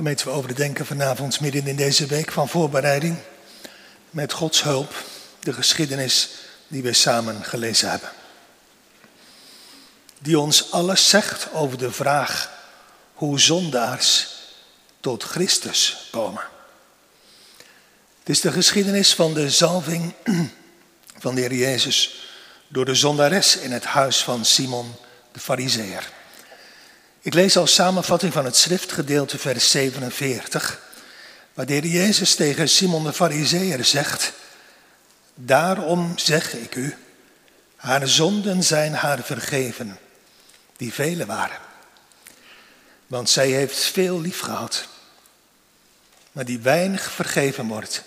Gemeente, we overdenken vanavond midden in deze week van voorbereiding met Gods hulp de geschiedenis die we samen gelezen hebben. Die ons alles zegt over de vraag hoe zondaars tot Christus komen. Het is de geschiedenis van de zalving van de Heer Jezus door de zondares in het huis van Simon de Fariseer. Ik lees als samenvatting van het schriftgedeelte vers 47, waar Jezus tegen Simon de Fariseer zegt, Daarom zeg ik u, haar zonden zijn haar vergeven, die vele waren. Want zij heeft veel lief gehad. Maar die weinig vergeven wordt,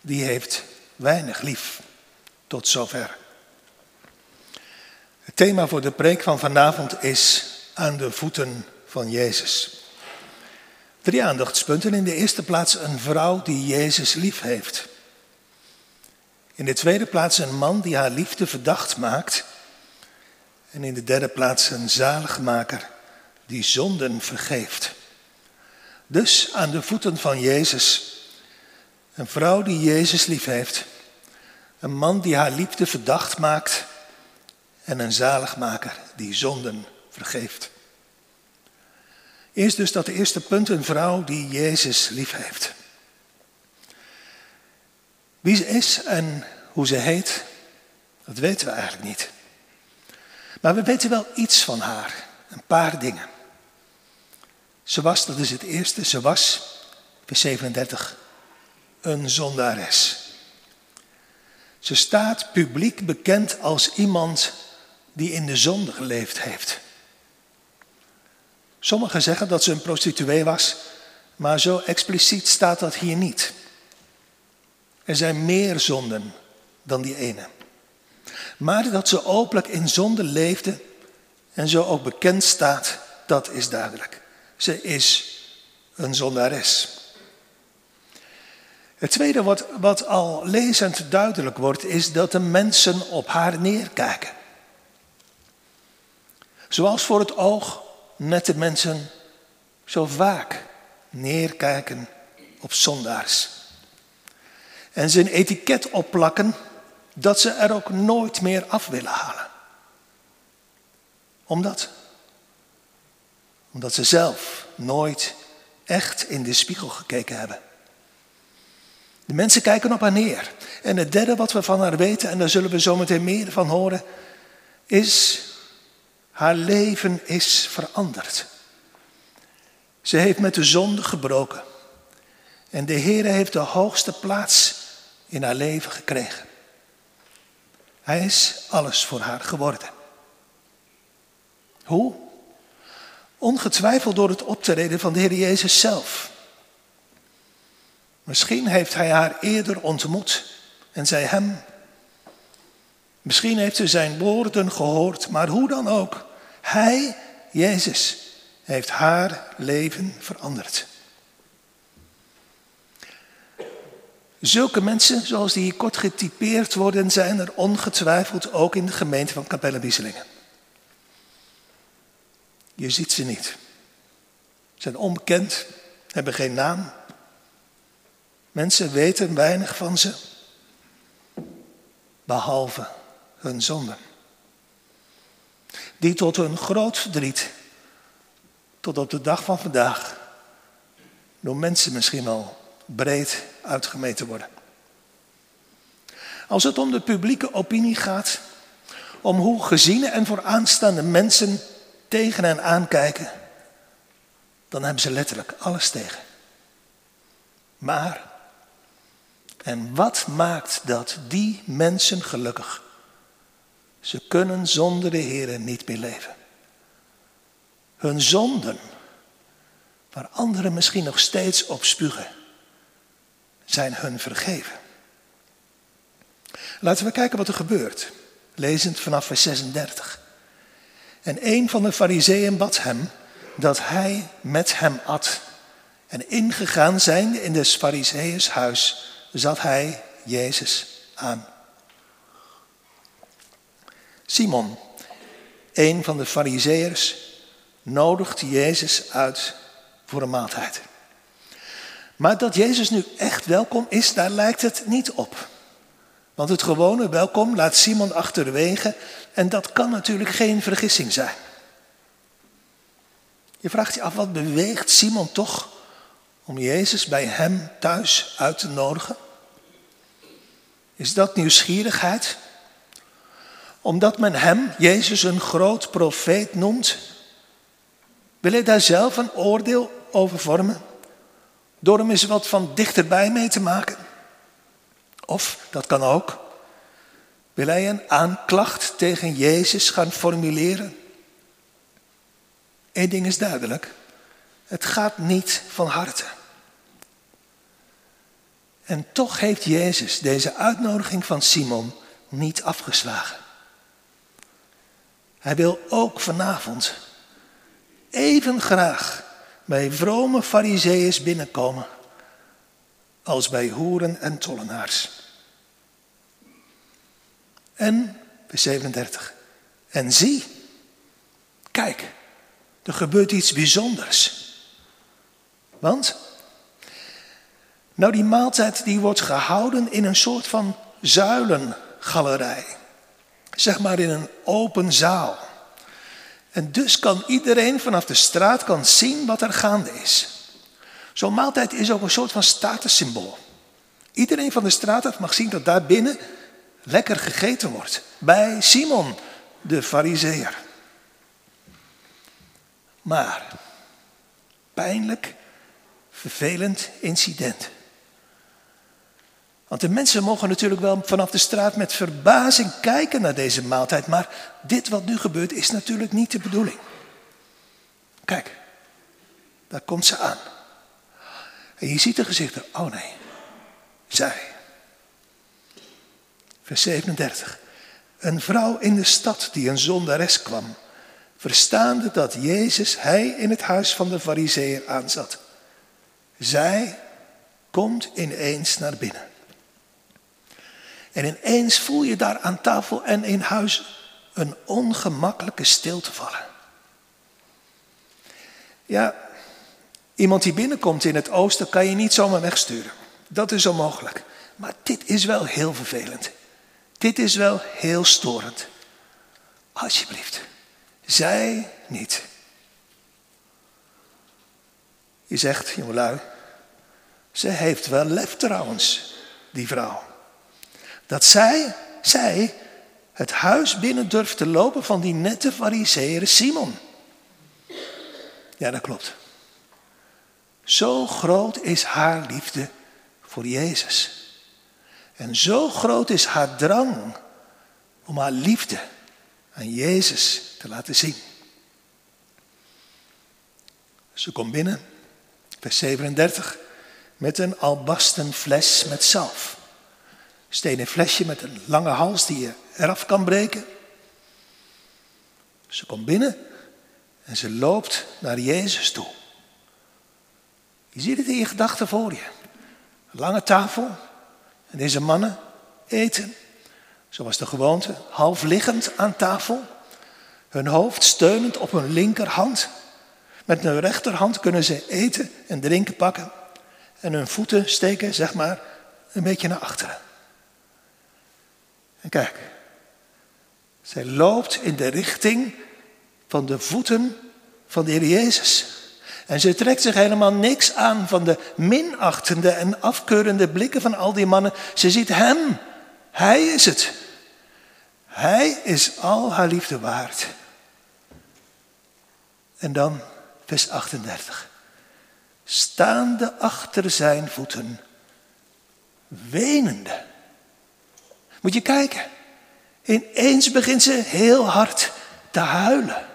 die heeft weinig lief. Tot zover. Het thema voor de preek van vanavond is aan de voeten van Jezus. Drie aandachtspunten. In de eerste plaats een vrouw die Jezus lief heeft. In de tweede plaats een man die haar liefde verdacht maakt. En in de derde plaats een zaligmaker die zonden vergeeft. Dus aan de voeten van Jezus. Een vrouw die Jezus lief heeft. Een man die haar liefde verdacht maakt. En een zaligmaker die zonden vergeeft. Eerst dus dat eerste punt, een vrouw die Jezus lief heeft. Wie ze is en hoe ze heet, dat weten we eigenlijk niet. Maar we weten wel iets van haar, een paar dingen. Ze was, dat is het eerste, ze was, vers 37, een zondares. Ze staat publiek bekend als iemand die in de zonde geleefd heeft. Sommigen zeggen dat ze een prostituee was, maar zo expliciet staat dat hier niet. Er zijn meer zonden dan die ene. Maar dat ze openlijk in zonde leefde en zo ook bekend staat, dat is duidelijk. Ze is een zondares. Het tweede wat, wat al lezend duidelijk wordt, is dat de mensen op haar neerkijken. Zoals voor het oog nette mensen zo vaak neerkijken op zondaars. En een etiket opplakken dat ze er ook nooit meer af willen halen. Omdat? Omdat ze zelf nooit echt in de spiegel gekeken hebben. De mensen kijken op haar neer. En het derde wat we van haar weten, en daar zullen we zo meteen meer van horen, is haar leven is veranderd. Ze heeft met de zonde gebroken. En de Heer heeft de hoogste plaats in haar leven gekregen. Hij is alles voor haar geworden. Hoe? Ongetwijfeld door het optreden van de Heer Jezus zelf. Misschien heeft hij haar eerder ontmoet en zij hem. Misschien heeft ze zijn woorden gehoord, maar hoe dan ook. Hij, Jezus, heeft haar leven veranderd. Zulke mensen, zoals die hier kort getypeerd worden, zijn er ongetwijfeld ook in de gemeente van Capelle Wieselingen. Je ziet ze niet. Ze zijn onbekend, hebben geen naam. Mensen weten weinig van ze, behalve hun zonden. Die tot hun groot verdriet, tot op de dag van vandaag, door mensen misschien wel breed uitgemeten worden. Als het om de publieke opinie gaat, om hoe geziene en vooraanstaande mensen tegen hen aankijken, dan hebben ze letterlijk alles tegen. Maar, en wat maakt dat die mensen gelukkig? Ze kunnen zonder de Heer niet meer leven. Hun zonden, waar anderen misschien nog steeds op spugen zijn hun vergeven. Laten we kijken wat er gebeurt. Lezend vanaf vers 36. En een van de fariseeën bad hem dat hij met hem at. En ingegaan zijnde in des fariseeërs huis zat hij Jezus aan. Simon, een van de fariseeërs, nodigt Jezus uit voor een maaltijd. Maar dat Jezus nu echt welkom is, daar lijkt het niet op. Want het gewone welkom laat Simon achterwege en dat kan natuurlijk geen vergissing zijn. Je vraagt je af, wat beweegt Simon toch om Jezus bij hem thuis uit te nodigen? Is dat nieuwsgierigheid? Omdat men hem, Jezus, een groot profeet noemt? Wil hij daar zelf een oordeel over vormen? Door hem eens wat van dichterbij mee te maken? Of, dat kan ook, wil hij een aanklacht tegen Jezus gaan formuleren? Eén ding is duidelijk. Het gaat niet van harte. En toch heeft Jezus deze uitnodiging van Simon niet afgeslagen. Hij wil ook vanavond even graag bij vrome fariseeërs binnenkomen als bij hoeren en tollenaars. En, vers 37, en zie, kijk, er gebeurt iets bijzonders. Want, nou die maaltijd die wordt gehouden in een soort van zuilengalerij. Zeg maar in een open zaal. En dus kan iedereen vanaf de straat kan zien wat er gaande is. Zo'n maaltijd is ook een soort van statussymbool. Iedereen van de straat mag zien dat daar binnen lekker gegeten wordt. Bij Simon, de fariseer. Maar, pijnlijk, vervelend incident. Want de mensen mogen natuurlijk wel vanaf de straat met verbazing kijken naar deze maaltijd, maar dit wat nu gebeurt is natuurlijk niet de bedoeling. Kijk, daar komt ze aan. En je ziet de gezichten. Oh nee, zij. Vers 37. Een vrouw in de stad die een zondares kwam, verstaande dat Jezus hij in het huis van de fariseer aanzat. Zij komt ineens naar binnen. En ineens voel je daar aan tafel en in huis een ongemakkelijke stilte vallen. Ja, iemand die binnenkomt in het oosten kan je niet zomaar wegsturen. Dat is onmogelijk. Maar dit is wel heel vervelend. Dit is wel heel storend. Alsjeblieft, zij niet. Je zegt, jongelui, ze heeft wel lef trouwens, die vrouw. Dat zij, zij, het huis binnen durft te lopen van die nette fariseer Simon. Ja, dat klopt. Zo groot is haar liefde voor Jezus. En zo groot is haar drang om haar liefde aan Jezus te laten zien. Ze komt binnen, vers 37, met een albasten fles met zalf stenen flesje met een lange hals die je eraf kan breken. Ze komt binnen en ze loopt naar Jezus toe. Je ziet het in je gedachten voor je. Een lange tafel en deze mannen eten. Zoals de gewoonte, half liggend aan tafel. Hun hoofd steunend op hun linkerhand. Met hun rechterhand kunnen ze eten en drinken pakken. En hun voeten steken, zeg maar, een beetje naar achteren. En kijk, zij loopt in de richting van de voeten van de Heer Jezus. En ze trekt zich helemaal niks aan van de minachtende en afkeurende blikken van al die mannen. Ze ziet Hem. Hij is het. Hij is al haar liefde waard. En dan vers 38. Staande achter zijn voeten, wenende moet je kijken. Ineens begint ze heel hard te huilen.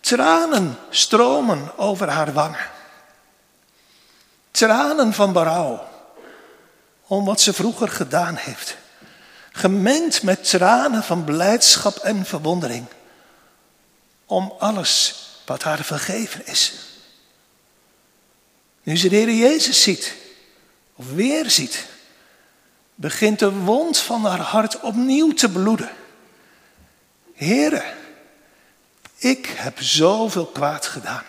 Tranen stromen over haar wangen. Tranen van berouw om wat ze vroeger gedaan heeft. Gemengd met tranen van blijdschap en verwondering. Om alles wat haar vergeven is. Nu ze de Heer Jezus ziet, of weer ziet, begint de wond van haar hart opnieuw te bloeden. Heren, ik heb zoveel kwaad gedaan.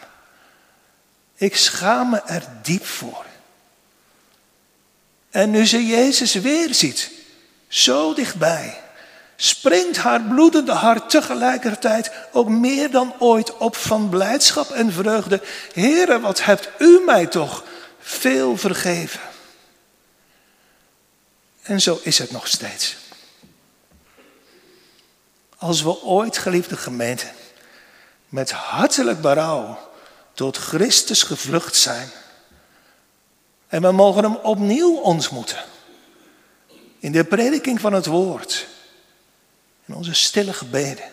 Ik schaam me er diep voor. En nu ze Jezus weer ziet, zo dichtbij, springt haar bloedende hart tegelijkertijd ook meer dan ooit op van blijdschap en vreugde. Heere, wat hebt u mij toch veel vergeven. En zo is het nog steeds. Als we ooit, geliefde gemeente, met hartelijk berouw tot Christus gevlucht zijn. En we mogen hem opnieuw ontmoeten. In de prediking van het woord. In onze stille gebeden.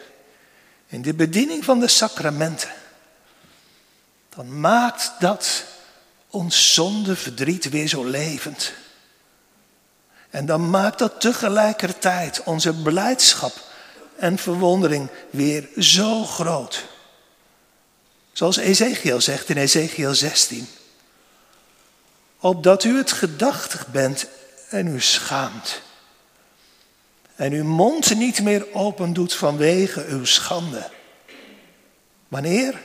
In de bediening van de sacramenten. Dan maakt dat ons zonde verdriet weer zo levend. En dan maakt dat tegelijkertijd onze blijdschap en verwondering weer zo groot. Zoals Ezekiel zegt in Ezekiel 16. Opdat u het gedachtig bent en u schaamt. En uw mond niet meer open doet vanwege uw schande. Wanneer?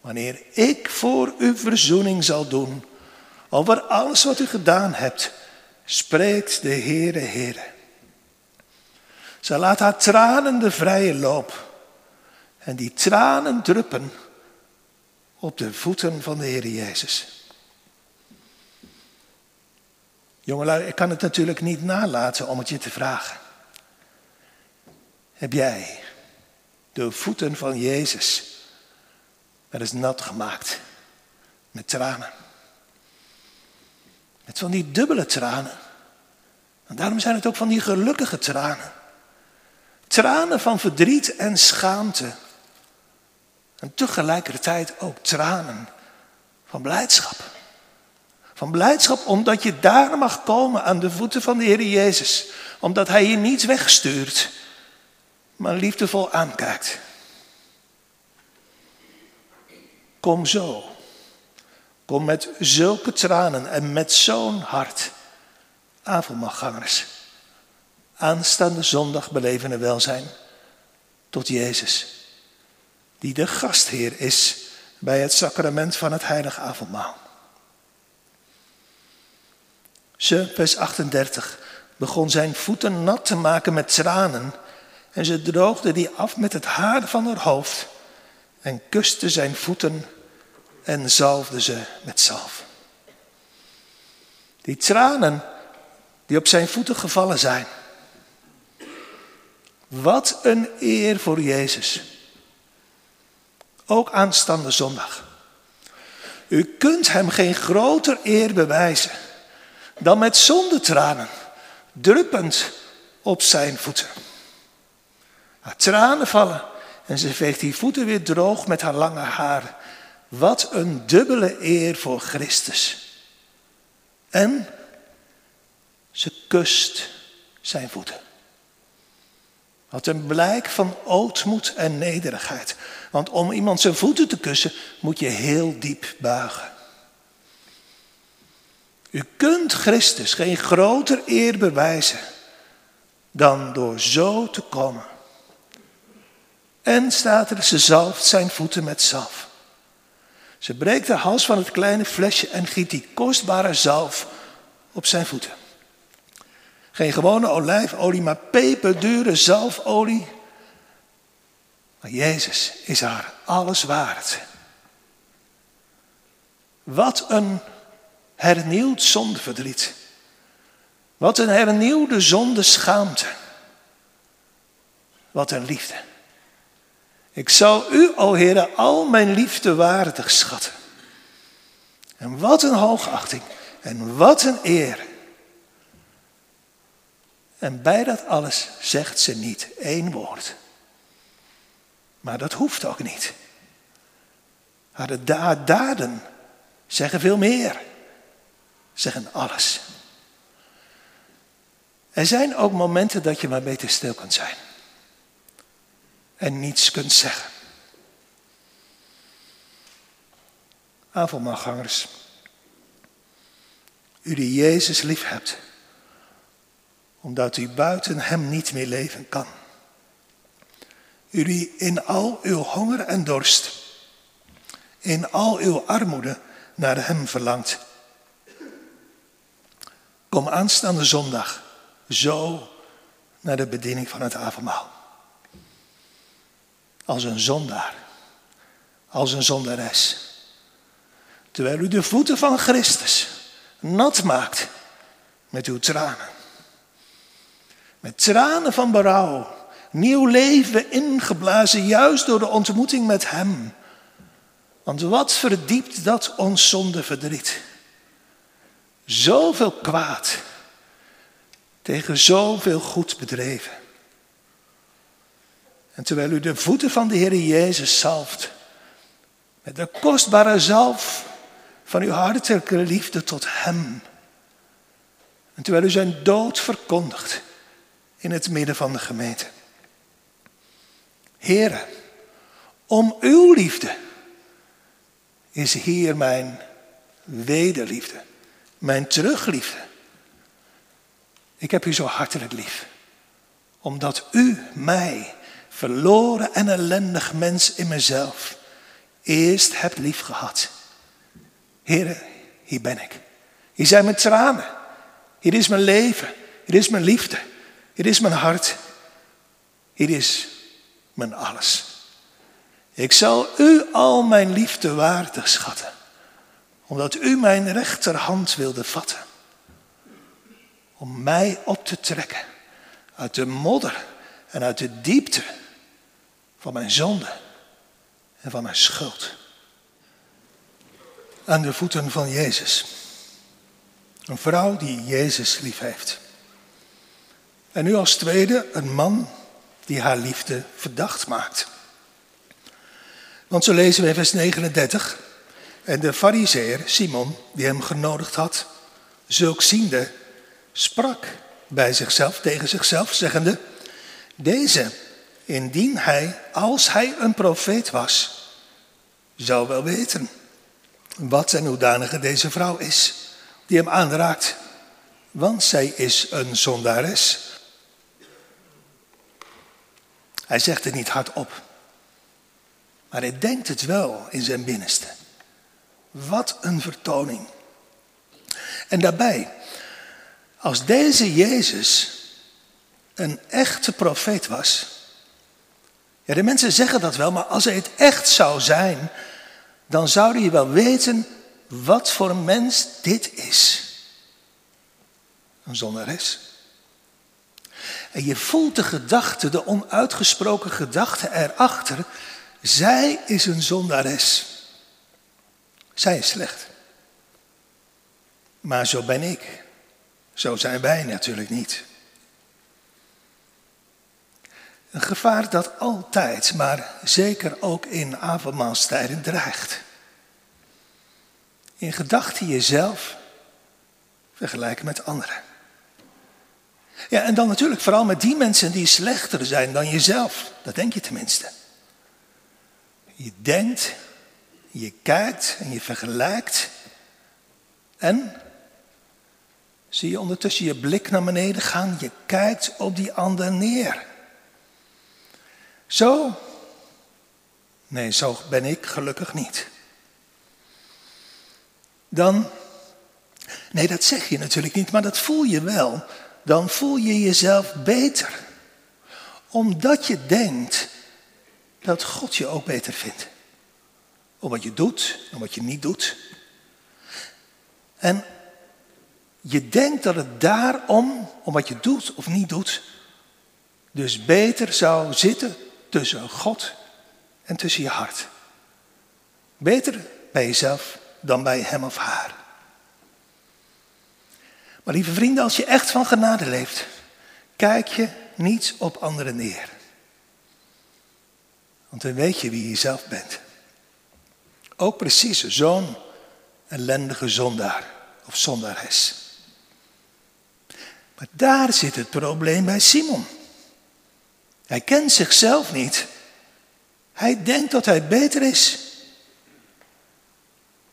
Wanneer ik voor u verzoening zal doen over alles wat u gedaan hebt, spreekt de Heere Heere. Zij laat haar tranen de vrije loop. En die tranen druppen op de voeten van de Heer Jezus. Jongelui, ik kan het natuurlijk niet nalaten om het je te vragen. Heb jij de voeten van Jezus wel eens nat gemaakt met tranen? Met van die dubbele tranen. En daarom zijn het ook van die gelukkige tranen. Tranen van verdriet en schaamte. En tegelijkertijd ook tranen van blijdschap. Van blijdschap omdat je daar mag komen aan de voeten van de Heer Jezus. Omdat Hij je niet wegstuurt, maar liefdevol aankijkt. Kom zo. Kom met zulke tranen en met zo'n hart. Avondmaalgangers. Aanstaande zondag beleven welzijn tot Jezus die de gastheer is bij het sacrament van het heilige avondmaal. Ze, vers 38, begon zijn voeten nat te maken met tranen en ze droogde die af met het haar van haar hoofd en kuste zijn voeten en zalfde ze met zalf. Die tranen die op zijn voeten gevallen zijn. Wat een eer voor Jezus. Ook aanstaande zondag. U kunt hem geen groter eer bewijzen dan met zondetranen, druppend op zijn voeten. Haar tranen vallen en ze veegt die voeten weer droog met haar lange haar. Wat een dubbele eer voor Christus. En ze kust zijn voeten. Wat een blijk van ootmoed en nederigheid. Want om iemand zijn voeten te kussen moet je heel diep buigen. U kunt Christus geen groter eer bewijzen dan door zo te komen. En staat er, ze zalft zijn voeten met zalf. Ze breekt de hals van het kleine flesje en giet die kostbare zalf op zijn voeten. Geen gewone olijfolie, maar peperdure zalfolie. Maar Jezus is haar alles waard. Wat een hernieuwd zondeverdriet. Wat een hernieuwde zondeschaamte. Wat een liefde. Ik zou u, o Heer, al mijn liefde waardig schatten. En wat een hoogachting en wat een eer en bij dat alles zegt ze niet één woord. Maar dat hoeft ook niet. Haar daden zeggen veel meer. Zeggen alles. Er zijn ook momenten dat je maar beter stil kunt zijn. En niets kunt zeggen. Avondmaalgangers. U die Jezus lief hebt omdat u buiten Hem niet meer leven kan. U die in al uw honger en dorst, in al uw armoede naar Hem verlangt. Kom aanstaande zondag zo naar de bediening van het avondmaal. Als een zondaar, als een zondares. Terwijl u de voeten van Christus nat maakt met uw tranen. Met tranen van berouw, nieuw leven ingeblazen juist door de ontmoeting met Hem. Want wat verdiept dat ons zonde verdriet? Zoveel kwaad tegen zoveel goed bedreven. En terwijl u de voeten van de Heer Jezus zalft, met de kostbare zalf van uw hartelijke liefde tot Hem. En terwijl u zijn dood verkondigt in het midden van de gemeente. Heren, om uw liefde is hier mijn wederliefde, mijn terugliefde. Ik heb u zo hartelijk lief, omdat u mij, verloren en ellendig mens in mezelf, eerst hebt lief gehad. Heren, hier ben ik. Hier zijn mijn tranen. Hier is mijn leven. Hier is mijn liefde. Hier is mijn hart. Hier is mijn alles. Ik zal u al mijn liefde waardig schatten, omdat u mijn rechterhand wilde vatten. Om mij op te trekken uit de modder en uit de diepte van mijn zonde en van mijn schuld. Aan de voeten van Jezus. Een vrouw die Jezus lief heeft. En nu als tweede een man die haar liefde verdacht maakt. Want zo lezen we in vers 39. En de fariseer Simon, die hem genodigd had, zulk ziende, sprak bij zichzelf, tegen zichzelf, zeggende, deze, indien hij, als hij een profeet was, zou wel weten wat en hoedanige deze vrouw is, die hem aanraakt. Want zij is een zondares. Hij zegt het niet hardop. Maar hij denkt het wel in zijn binnenste. Wat een vertoning. En daarbij, als deze Jezus een echte profeet was. Ja, de mensen zeggen dat wel, maar als hij het echt zou zijn, dan zou je wel weten wat voor mens dit is. Een zondares. En je voelt de gedachte, de onuitgesproken gedachte erachter. Zij is een zondares. Zij is slecht. Maar zo ben ik. Zo zijn wij natuurlijk niet. Een gevaar dat altijd, maar zeker ook in avondmaalstijden dreigt. In gedachten jezelf vergelijken met anderen. Ja, en dan natuurlijk vooral met die mensen die slechter zijn dan jezelf. Dat denk je tenminste. Je denkt, je kijkt en je vergelijkt. En zie je ondertussen je blik naar beneden gaan. Je kijkt op die ander neer. Zo? Nee, zo ben ik gelukkig niet. Dan, nee, dat zeg je natuurlijk niet, maar dat voel je wel dan voel je jezelf beter. Omdat je denkt dat God je ook beter vindt. Om wat je doet en wat je niet doet. En je denkt dat het daarom, om wat je doet of niet doet, dus beter zou zitten tussen God en tussen je hart. Beter bij jezelf dan bij hem of haar. Maar lieve vrienden, als je echt van genade leeft, kijk je niet op anderen neer. Want dan weet je wie je zelf bent. Ook precies zo'n ellendige zondaar of zondares. Maar daar zit het probleem bij Simon. Hij kent zichzelf niet. Hij denkt dat hij beter is.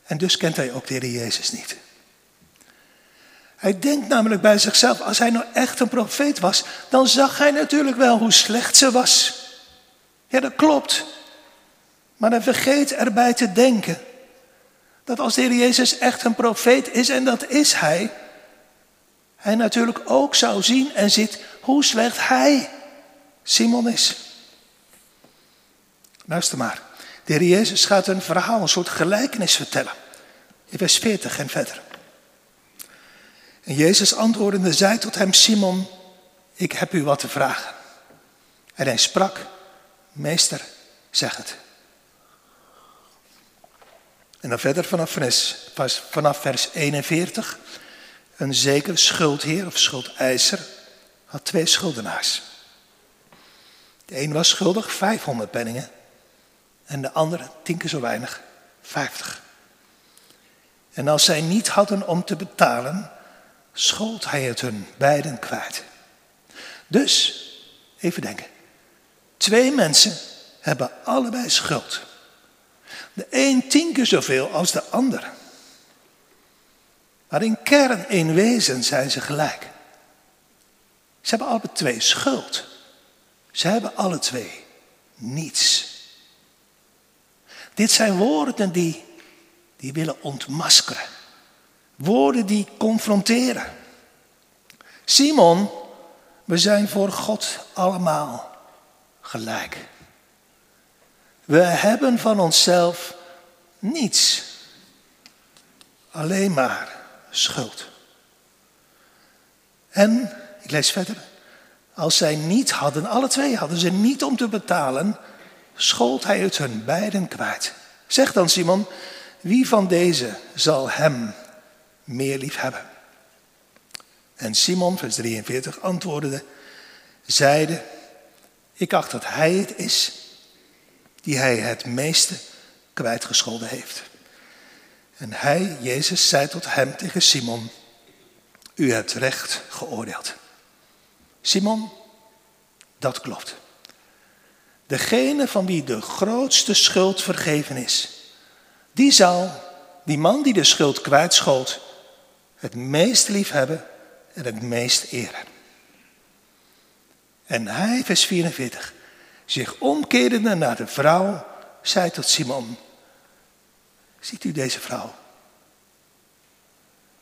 En dus kent hij ook de Heer Jezus niet. Hij denkt namelijk bij zichzelf, als hij nou echt een profeet was, dan zag hij natuurlijk wel hoe slecht ze was. Ja, dat klopt. Maar hij vergeet erbij te denken dat als de Heer Jezus echt een profeet is, en dat is hij, hij natuurlijk ook zou zien en ziet hoe slecht hij, Simon, is. Luister maar. De heer Jezus gaat een verhaal, een soort gelijkenis vertellen. In vers 40 en verder. En Jezus antwoordende zei tot hem, Simon, ik heb u wat te vragen. En hij sprak, meester, zeg het. En dan verder vanaf vers, vanaf vers 41. Een zeker schuldheer of schuldeiser had twee schuldenaars. De een was schuldig 500 penningen en de andere tien keer zo weinig, 50. En als zij niet hadden om te betalen, schold hij het hun beiden kwijt. Dus, even denken. Twee mensen hebben allebei schuld. De een tien keer zoveel als de ander. Maar in kern, in wezen zijn ze gelijk. Ze hebben alle twee schuld. Ze hebben alle twee niets. Dit zijn woorden die, die willen ontmaskeren. Woorden die confronteren. Simon, we zijn voor God allemaal gelijk. We hebben van onszelf niets. Alleen maar schuld. En, ik lees verder, als zij niet hadden, alle twee hadden ze niet om te betalen, schold hij het hun beiden kwijt. Zeg dan Simon, wie van deze zal hem meer lief hebben? En Simon, vers 43, antwoordde, zeide, ik acht dat hij het is die hij het meeste kwijtgescholden heeft. En hij, Jezus, zei tot hem tegen Simon, u hebt recht geoordeeld. Simon, dat klopt. Degene van wie de grootste schuld vergeven is, die zal, die man die de schuld kwijtschold, het meest lief hebben en het meest eren. En hij, vers 44, zich omkerende naar de vrouw, zei tot Simon, ziet u deze vrouw?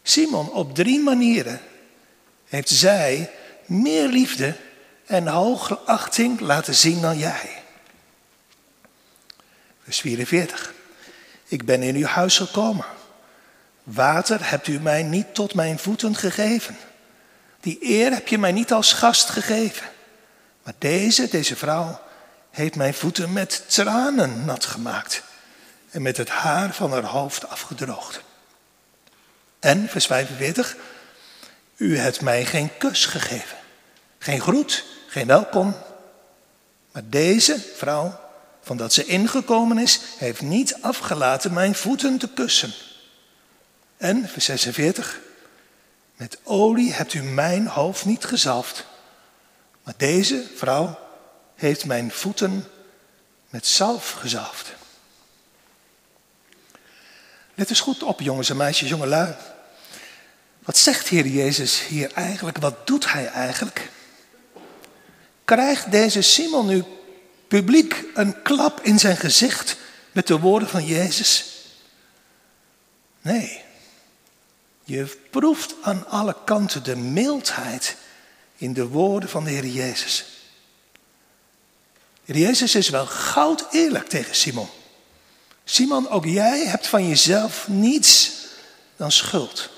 Simon, op drie manieren heeft zij meer liefde en hoge achting laten zien dan jij. Vers 44. Ik ben in uw huis gekomen. Water hebt u mij niet tot mijn voeten gegeven. Die eer heb je mij niet als gast gegeven. Maar deze, deze vrouw, heeft mijn voeten met tranen nat gemaakt en met het haar van haar hoofd afgedroogd. En, vers 45, u hebt mij geen kus gegeven, geen groet, geen welkom. Maar deze vrouw, van dat ze ingekomen is, heeft niet afgelaten mijn voeten te kussen. En, vers 46, met olie hebt u mijn hoofd niet gezalfd. Maar deze vrouw heeft mijn voeten met zalf gezalfd. Let eens goed op, jongens en meisjes, jongelui. Wat zegt Heer Jezus hier eigenlijk? Wat doet hij eigenlijk? Krijgt deze Simon nu publiek een klap in zijn gezicht met de woorden van Jezus? Nee. Je proeft aan alle kanten de mildheid in de woorden van de Heer Jezus. Heer Jezus is wel goud eerlijk tegen Simon. Simon, ook jij hebt van jezelf niets dan schuld.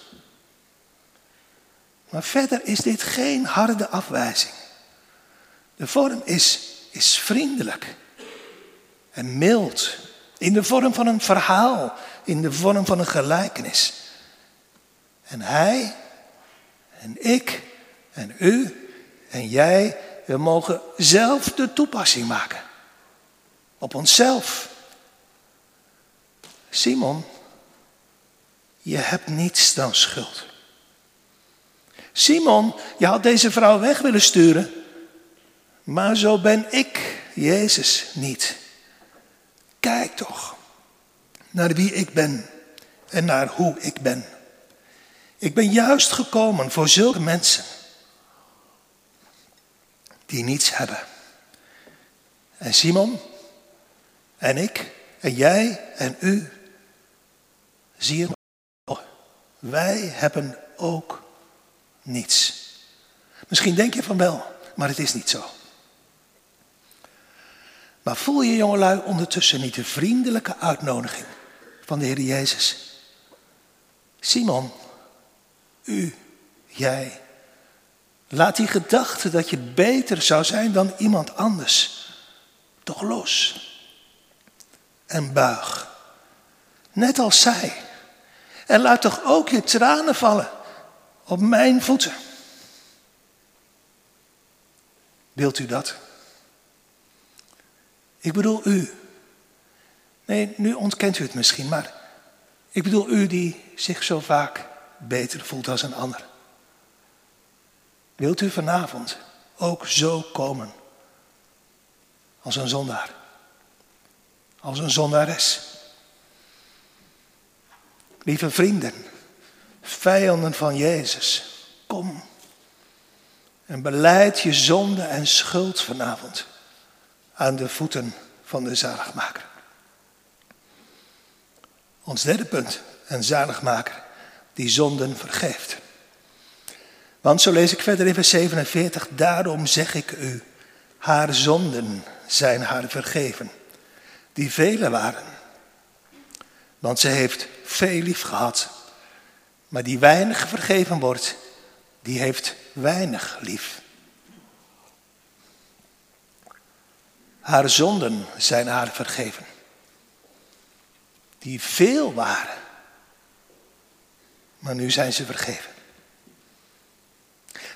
Maar verder is dit geen harde afwijzing. De vorm is, is vriendelijk en mild. In de vorm van een verhaal, in de vorm van een gelijkenis. En hij en ik en u en jij, we mogen zelf de toepassing maken. Op onszelf. Simon, je hebt niets dan schuld. Simon, je had deze vrouw weg willen sturen, maar zo ben ik, Jezus, niet. Kijk toch naar wie ik ben en naar hoe ik ben. Ik ben juist gekomen voor zulke mensen die niets hebben. En Simon en ik en jij en u, zie je, wij hebben ook niets. Misschien denk je van wel, maar het is niet zo. Maar voel je jongelui ondertussen niet de vriendelijke uitnodiging van de Heer Jezus? Simon, u, jij, laat die gedachte dat je beter zou zijn dan iemand anders toch los. En buig, net als zij. En laat toch ook je tranen vallen op mijn voeten. Wilt u dat? Ik bedoel u. Nee, nu ontkent u het misschien, maar ik bedoel u die zich zo vaak beter voelt als een ander. Wilt u vanavond ook zo komen als een zondaar? Als een zondares? Lieve vrienden, vijanden van Jezus, kom en beleid je zonde en schuld vanavond aan de voeten van de zaligmaker. Ons derde punt, een zaligmaker die zonden vergeeft. Want zo lees ik verder in vers 47, daarom zeg ik u, haar zonden zijn haar vergeven, die vele waren. Want ze heeft veel lief gehad, maar die weinig vergeven wordt, die heeft weinig lief. Haar zonden zijn haar vergeven, die veel waren, maar nu zijn ze vergeven.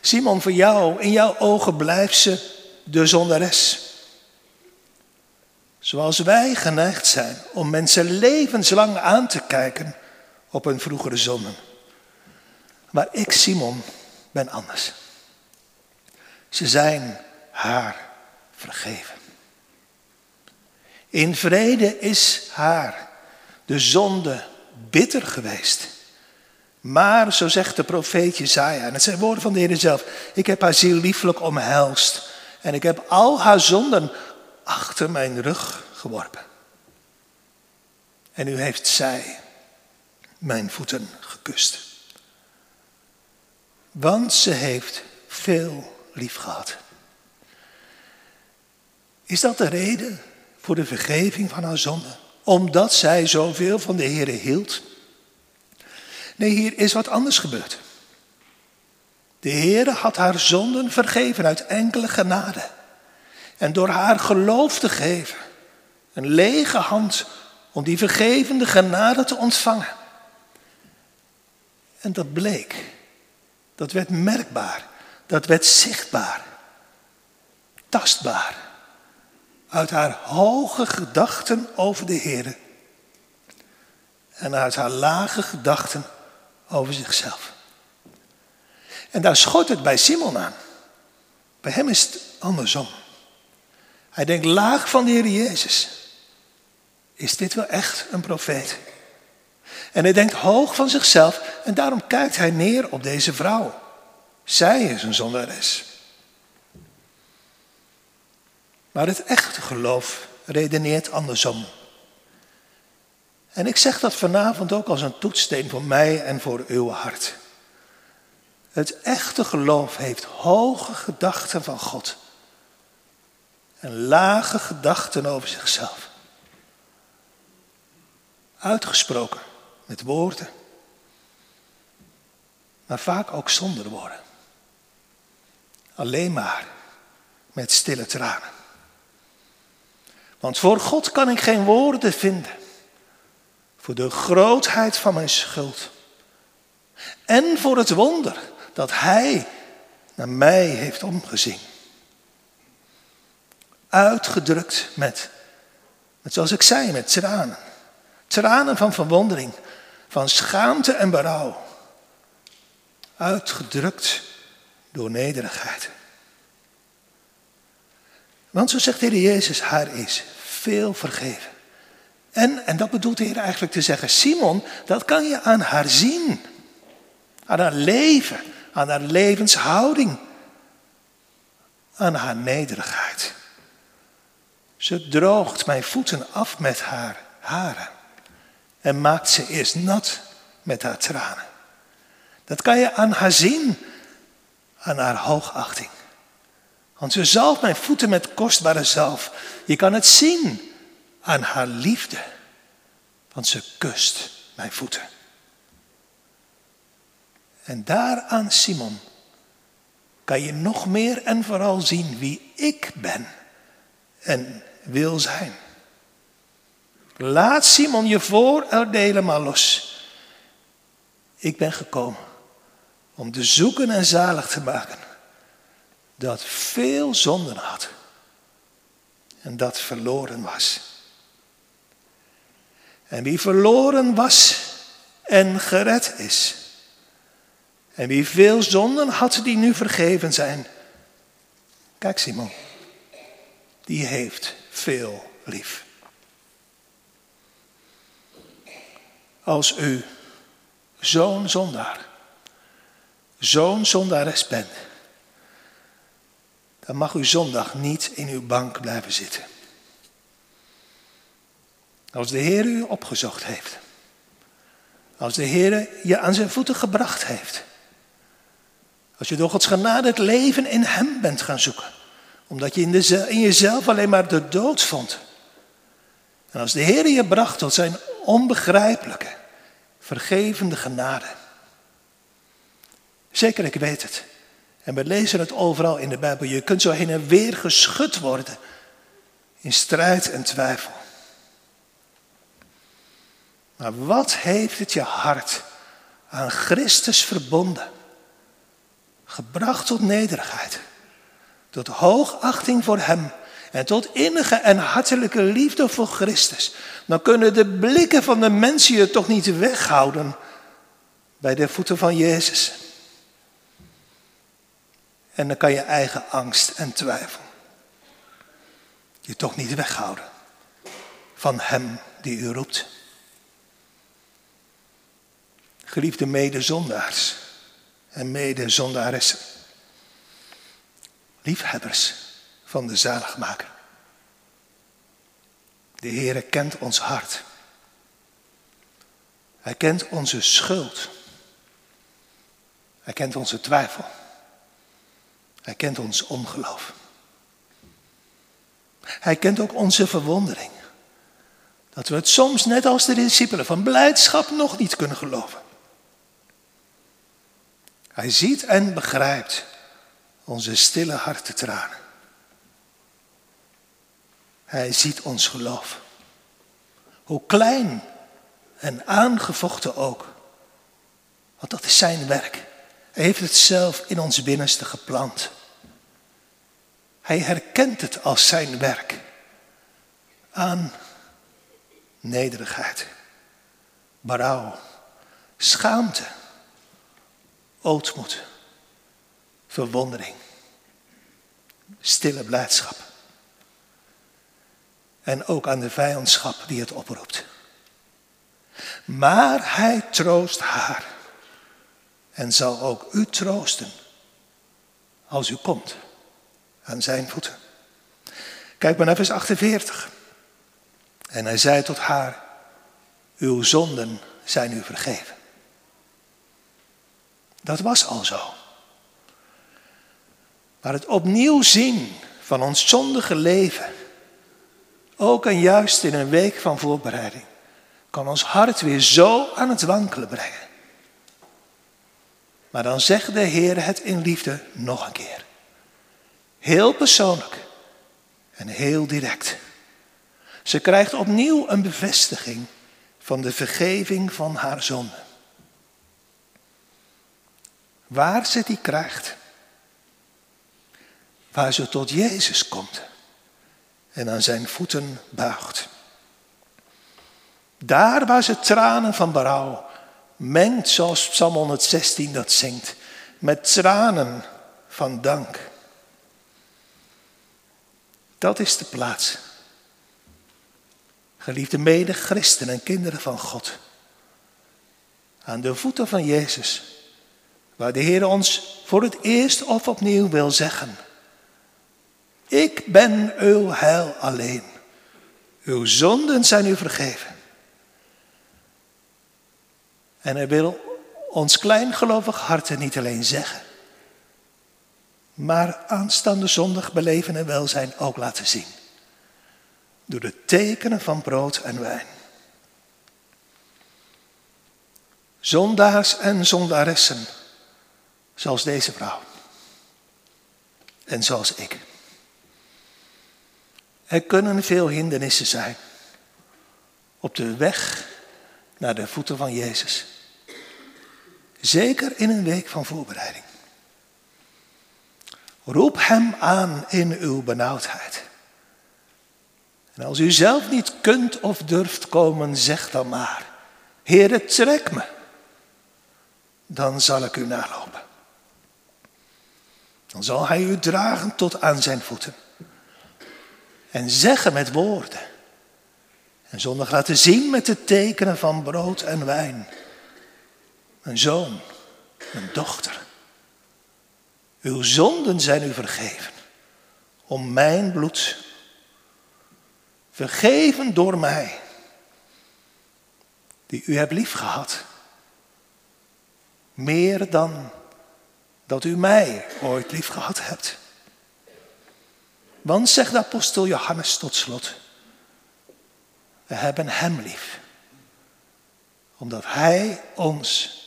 Simon, voor jou, in jouw ogen blijft ze de zondares. Zoals wij geneigd zijn om mensen levenslang aan te kijken op hun vroegere zonden. Maar ik, Simon, ben anders. Ze zijn haar vergeven. In vrede is haar de zonde bitter geweest. Maar, zo zegt de profeet Jezaja, en het zijn woorden van de Heer zelf, ik heb haar ziel lieflijk omhelst en ik heb al haar zonden achter mijn rug geworpen. En nu heeft zij mijn voeten gekust. Want ze heeft veel lief gehad. Is dat de reden voor de vergeving van haar zonden? Omdat zij zoveel van de Heer hield? Nee, hier is wat anders gebeurd. De Heer had haar zonden vergeven uit enkele genade. En door haar geloof te geven, een lege hand om die vergevende genade te ontvangen. En dat bleek, dat werd merkbaar, dat werd zichtbaar, tastbaar. Uit haar hoge gedachten over de Heer en uit haar lage gedachten over zichzelf. En daar schort het bij Simon aan. Bij hem is het andersom. Hij denkt laag van de Heer Jezus. Is dit wel echt een profeet? En hij denkt hoog van zichzelf en daarom kijkt hij neer op deze vrouw. Zij is een zondares. Maar het echte geloof redeneert andersom. En ik zeg dat vanavond ook als een toetssteen voor mij en voor uw hart. Het echte geloof heeft hoge gedachten van God en lage gedachten over zichzelf. Uitgesproken met woorden, maar vaak ook zonder woorden. Alleen maar met stille tranen. Want voor God kan ik geen woorden vinden voor de grootheid van mijn schuld. En voor het wonder dat Hij naar mij heeft omgezien. Uitgedrukt met, zoals ik zei, met tranen. Tranen van verwondering, van schaamte en berouw. Uitgedrukt door nederigheid. Want zo zegt de Heer Jezus, haar is veel vergeven. En, en dat bedoelt de Heer eigenlijk te zeggen, Simon, dat kan je aan haar zien. Aan haar leven, aan haar levenshouding, aan haar nederigheid. Ze droogt mijn voeten af met haar haren en maakt ze eerst nat met haar tranen. Dat kan je aan haar zien, aan haar hoogachting. Want ze zalft mijn voeten met kostbare zalf. Je kan het zien aan haar liefde. Want ze kust mijn voeten. En daar aan Simon kan je nog meer en vooral zien wie ik ben en wil zijn. Laat Simon je vooroordelen maar los. Ik ben gekomen om te zoeken en zalig te maken dat veel zonden had en dat verloren was. En wie verloren was en gered is. En wie veel zonden had die nu vergeven zijn. Kijk Simon, die heeft veel lief. Als u zo'n zondaar, zo'n zondares bent, dan mag u zondag niet in uw bank blijven zitten. Als de Heer u opgezocht heeft, als de Heer je aan zijn voeten gebracht heeft, als je door Gods genade het leven in Hem bent gaan zoeken, omdat je in, in jezelf alleen maar de dood vond. En als de Heer je bracht tot zijn onbegrijpelijke, vergevende genade. Zeker, ik weet het. En we lezen het overal in de Bijbel. Je kunt zo heen en weer geschud worden in strijd en twijfel. Maar wat heeft het je hart aan Christus verbonden? Gebracht tot nederigheid, tot hoogachting voor Hem en tot innige en hartelijke liefde voor Christus. Dan kunnen de blikken van de mensen je toch niet weghouden bij de voeten van Jezus. En dan kan je eigen angst en twijfel je toch niet weghouden van Hem die u roept. Geliefde medezondaars en medezondaressen. Liefhebbers van de zaligmaker. De Heere kent ons hart. Hij kent onze schuld. Hij kent onze twijfel. Hij kent ons ongeloof. Hij kent ook onze verwondering. Dat we het soms net als de discipelen van blijdschap nog niet kunnen geloven. Hij ziet en begrijpt onze stille hartentranen. Hij ziet ons geloof. Hoe klein en aangevochten ook. Want dat is zijn werk. Hij heeft het zelf in ons binnenste geplant. Hij herkent het als zijn werk. Aan nederigheid, berouw, schaamte, ootmoed, verwondering, stille blijdschap. En ook aan de vijandschap die het oproept. Maar hij troost haar en zal ook u troosten als u komt aan zijn voeten. Kijk maar naar vers 48. En hij zei tot haar, uw zonden zijn u vergeven. Dat was al zo. Maar het opnieuw zien van ons zondige leven, ook en juist in een week van voorbereiding, kan ons hart weer zo aan het wankelen brengen. Maar dan zegt de Heer het in liefde nog een keer. Heel persoonlijk en heel direct. Ze krijgt opnieuw een bevestiging van de vergeving van haar zonde. Waar ze die krijgt. Waar ze tot Jezus komt en aan zijn voeten buigt. Daar waar ze tranen van berouw mengt, zoals Psalm 116 dat zingt, met tranen van dank. Dat is de plaats. Geliefde mede-christenen en kinderen van God. Aan de voeten van Jezus. Waar de Heer ons voor het eerst of opnieuw wil zeggen. Ik ben uw heil alleen. Uw zonden zijn u vergeven. En hij wil ons kleingelovig harten niet alleen zeggen, maar aanstaande zondag beleven en welzijn ook laten zien. Door de tekenen van brood en wijn. Zondaars en zondaressen, zoals deze vrouw. En zoals ik. Er kunnen veel hindernissen zijn op de weg naar de voeten van Jezus. Zeker in een week van voorbereiding. Roep Hem aan in uw benauwdheid. En als u zelf niet kunt of durft komen, zeg dan maar, Heere, trek me. Dan zal ik u nalopen. Dan zal Hij u dragen tot aan zijn voeten. En zeggen met woorden. En zondag laten zien met de tekenen van brood en wijn. Mijn zoon, mijn dochter. Uw zonden zijn u vergeven. Om mijn bloed. Vergeven door mij. Die u hebt liefgehad. Meer dan dat u mij ooit liefgehad hebt. Want, zegt de apostel Johannes tot slot, we hebben Hem lief. Omdat Hij ons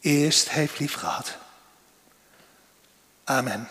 eerst heeft liefgehad. Amen.